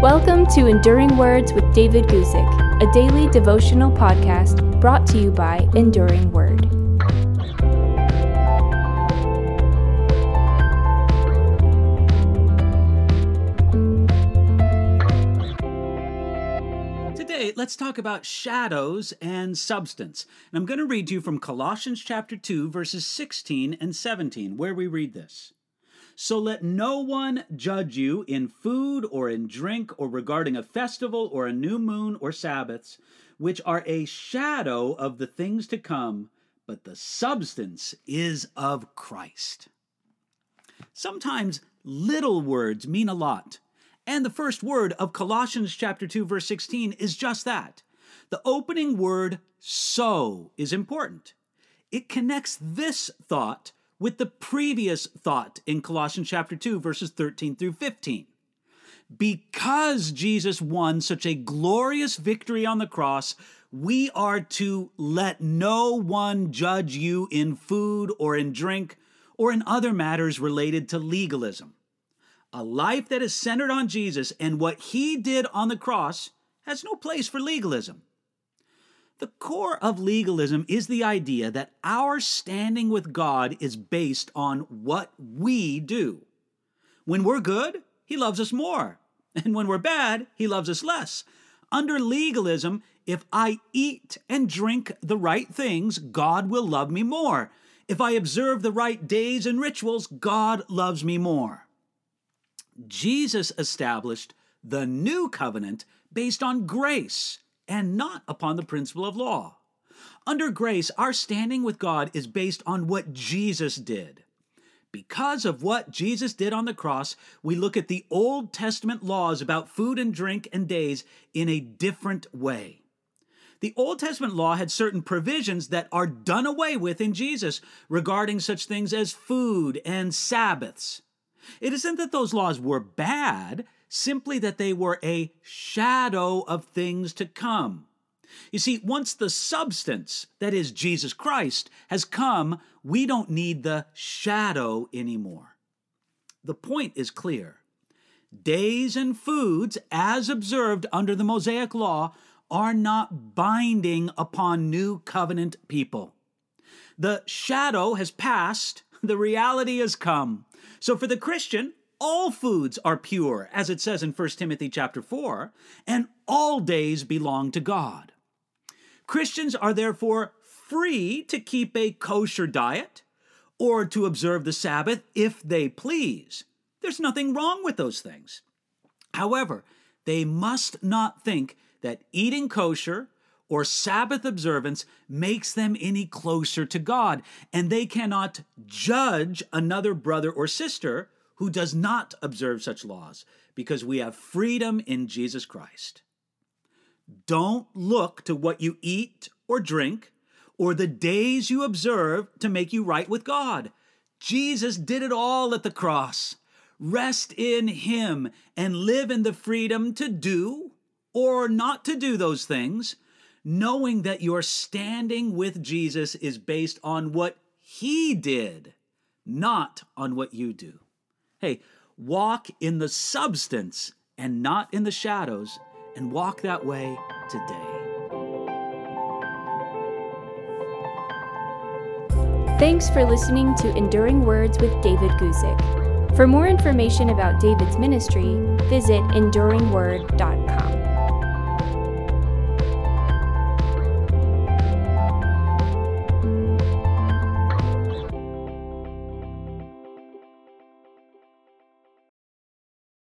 Welcome to Enduring Words with David Guzik, a daily devotional podcast brought to you by Enduring Word. Today, let's talk about shadows and substance. And I'm going to read to you from Colossians chapter 2 verses 16 and 17 where we read this. So let no one judge you in food or in drink or regarding a festival or a new moon or Sabbaths, which are a shadow of the things to come, but the substance is of Christ. Sometimes little words mean a lot. And the first word of Colossians chapter 2 verse 16 is just that. The opening word so is important. It connects this thought with the previous thought in Colossians chapter 2 verses 13 through 15. Because Jesus won such a glorious victory on the cross, we are to let no one judge you in food or in drink or in other matters related to legalism. A life that is centered on Jesus and what he did on the cross has no place for legalism. The core of legalism is the idea that our standing with God is based on what we do. When we're good, He loves us more. And when we're bad, He loves us less. Under legalism, if I eat and drink the right things, God will love me more. If I observe the right days and rituals, God loves me more. Jesus established the new covenant based on grace and not upon the principle of law. Under grace, our standing with God is based on what Jesus did. Because of what Jesus did on the cross, we look at the Old Testament laws about food and drink and days in a different way. The Old Testament law had certain provisions that are done away with in Jesus regarding such things as food and Sabbaths. It isn't that those laws were bad, simply that they were a shadow of things to come. You see, once the substance, that is Jesus Christ, has come, we don't need the shadow anymore. The point is clear. Days and foods, as observed under the Mosaic Law, are not binding upon new covenant people. The shadow has passed, the reality has come. So for the Christian, all foods are pure, as it says in 1 Timothy chapter 4, and all days belong to God. Christians are therefore free to keep a kosher diet or to observe the Sabbath if they please. There's nothing wrong with those things. However, they must not think that eating kosher or Sabbath observance makes them any closer to God, and they cannot judge another brother or sister who does not observe such laws, because we have freedom in Jesus Christ. Don't look to what you eat or drink or the days you observe to make you right with God. Jesus did it all at the cross. Rest in Him and live in the freedom to do or not to do those things, knowing that your standing with Jesus is based on what He did, not on what you do. Hey, walk in the substance and not in the shadows, and walk that way today. Thanks for listening to Enduring Words with David Guzik. For more information about David's ministry, visit enduringword.com.